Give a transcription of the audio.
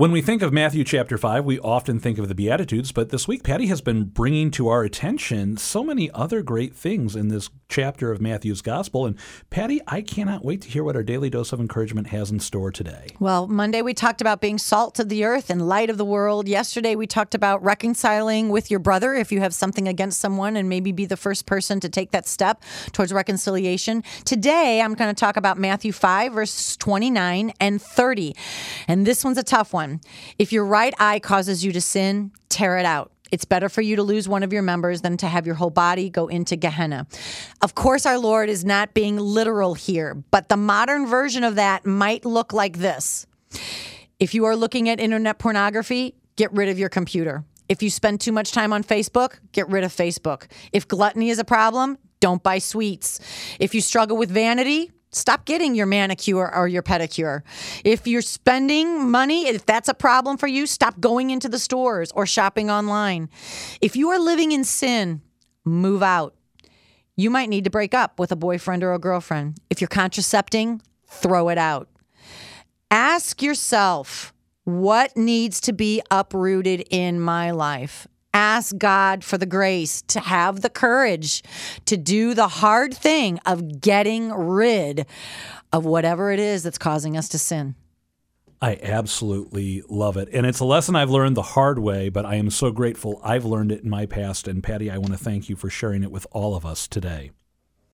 When we think of Matthew chapter 5, we often think of the Beatitudes, but this week Patty has been bringing to our attention so many other great things in this chapter of Matthew's Gospel. And Patty, I cannot wait to hear what our daily dose of encouragement has in store today. Well, Monday we talked about being salt of the earth and light of the world. Yesterday we talked about reconciling with your brother if you have something against someone and maybe be the first person to take that step towards reconciliation. Today I'm going to talk about Matthew 5, verses 29 and 30. And this one's a tough one. If your right eye causes you to sin, tear it out. It's better for you to lose one of your members than to have your whole body go into Gehenna. Of course, our Lord is not being literal here, but the modern version of that might look like this. If you are looking at internet pornography, get rid of your computer. If you spend too much time on Facebook, get rid of Facebook. If gluttony is a problem, don't buy sweets. If you struggle with vanity, Stop getting your manicure or your pedicure. If you're spending money, if that's a problem for you, stop going into the stores or shopping online. If you are living in sin, move out. You might need to break up with a boyfriend or a girlfriend. If you're contracepting, throw it out. Ask yourself what needs to be uprooted in my life ask God for the grace to have the courage to do the hard thing of getting rid of whatever it is that's causing us to sin. I absolutely love it. And it's a lesson I've learned the hard way, but I am so grateful I've learned it in my past. And Patty, I want to thank you for sharing it with all of us today.